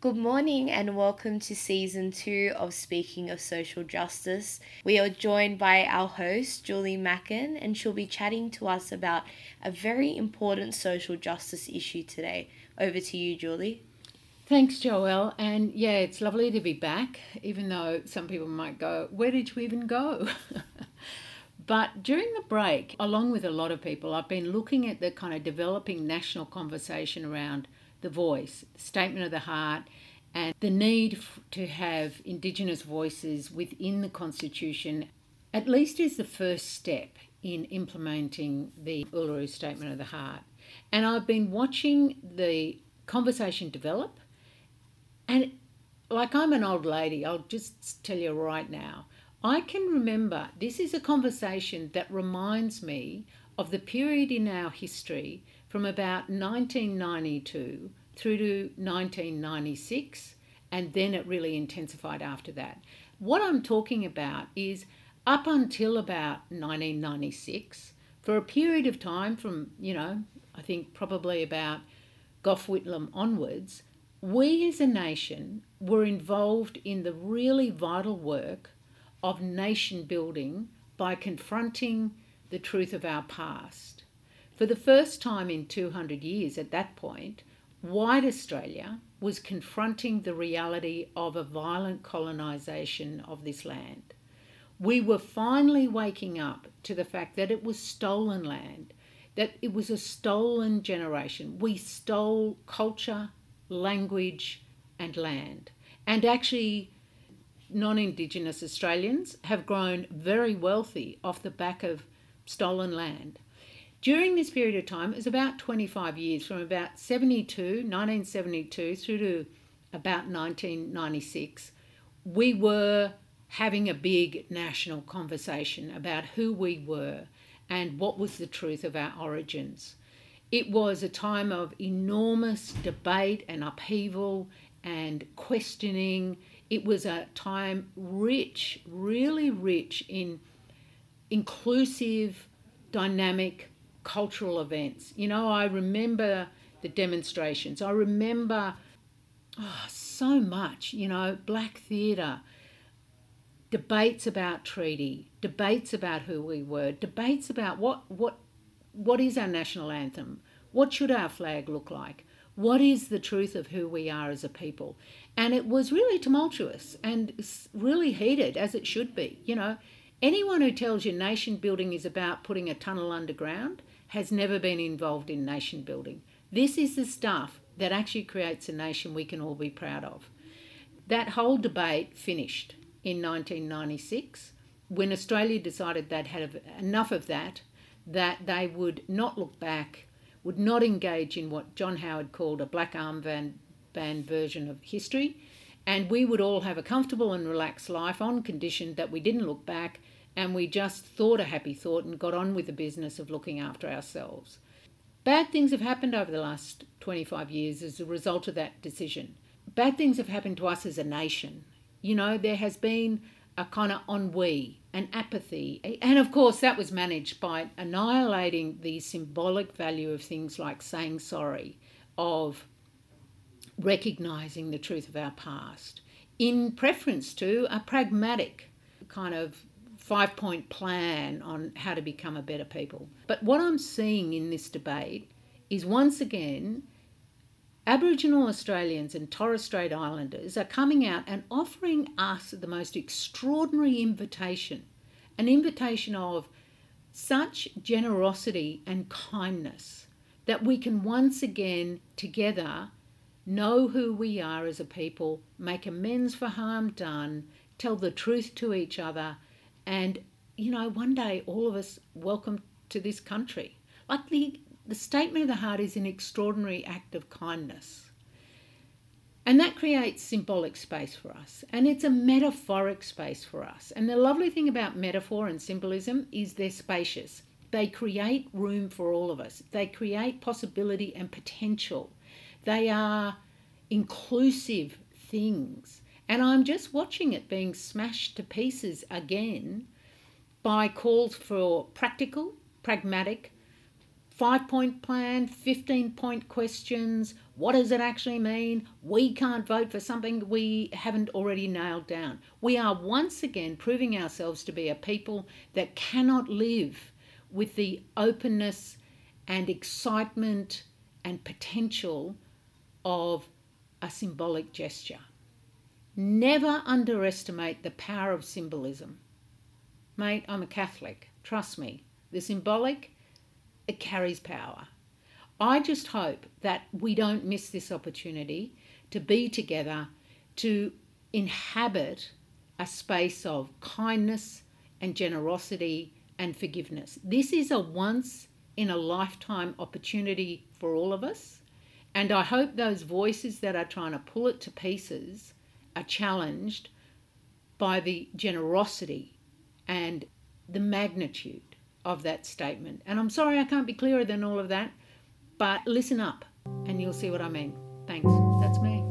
Good morning and welcome to season two of Speaking of Social Justice. We are joined by our host, Julie Macken, and she'll be chatting to us about a very important social justice issue today. Over to you, Julie. Thanks, Joelle. And yeah, it's lovely to be back, even though some people might go, Where did you even go? but during the break, along with a lot of people, I've been looking at the kind of developing national conversation around the voice, the statement of the heart, and the need to have Indigenous voices within the Constitution, at least is the first step in implementing the Uluru Statement of the Heart. And I've been watching the conversation develop, and like I'm an old lady, I'll just tell you right now, I can remember this is a conversation that reminds me of the period in our history from about 1992 through to 1996, and then it really intensified after that. What I'm talking about is up until about 1996, for a period of time from, you know, I think probably about Gough Whitlam onwards, we as a nation were involved in the really vital work of nation building by confronting the truth of our past. For the first time in 200 years at that point, white Australia was confronting the reality of a violent colonisation of this land. We were finally waking up to the fact that it was stolen land, that it was a stolen generation. We stole culture, language, and land. And actually, non Indigenous Australians have grown very wealthy off the back of stolen land. During this period of time, it was about 25 years, from about 72, 1972 through to about 1996, we were having a big national conversation about who we were and what was the truth of our origins. It was a time of enormous debate and upheaval and questioning. It was a time rich, really rich in inclusive, dynamic cultural events. You know, I remember the demonstrations. I remember oh, so much, you know, black theatre, debates about treaty, debates about who we were, debates about what what what is our national anthem? What should our flag look like? What is the truth of who we are as a people? And it was really tumultuous and really heated, as it should be. You know, anyone who tells you nation building is about putting a tunnel underground has never been involved in nation building. This is the stuff that actually creates a nation we can all be proud of. That whole debate finished in 1996 when Australia decided they'd had enough of that, that they would not look back, would not engage in what John Howard called a black armband band version of history, and we would all have a comfortable and relaxed life on condition that we didn't look back and we just thought a happy thought and got on with the business of looking after ourselves. Bad things have happened over the last 25 years as a result of that decision. Bad things have happened to us as a nation. You know, there has been a kind of ennui, an apathy, and of course, that was managed by annihilating the symbolic value of things like saying sorry, of recognizing the truth of our past, in preference to a pragmatic kind of five point plan on how to become a better people. But what I'm seeing in this debate is once again, Aboriginal Australians and Torres Strait Islanders are coming out and offering us the most extraordinary invitation an invitation of such generosity and kindness that we can once again together know who we are as a people, make amends for harm done, tell the truth to each other, and, you know, one day all of us welcome to this country. Like the, the statement of the heart is an extraordinary act of kindness. And that creates symbolic space for us. And it's a metaphoric space for us. And the lovely thing about metaphor and symbolism is they're spacious. They create room for all of us, they create possibility and potential. They are inclusive things. And I'm just watching it being smashed to pieces again by calls for practical, pragmatic, five point plan, 15 point questions. What does it actually mean? We can't vote for something we haven't already nailed down. We are once again proving ourselves to be a people that cannot live with the openness and excitement and potential of a symbolic gesture. Never underestimate the power of symbolism. Mate, I'm a Catholic. Trust me. The symbolic it carries power. I just hope that we don't miss this opportunity to be together, to inhabit a space of kindness and generosity and forgiveness. This is a once in a lifetime opportunity for all of us. And I hope those voices that are trying to pull it to pieces are challenged by the generosity and the magnitude of that statement. And I'm sorry I can't be clearer than all of that, but listen up and you'll see what I mean. Thanks. That's me.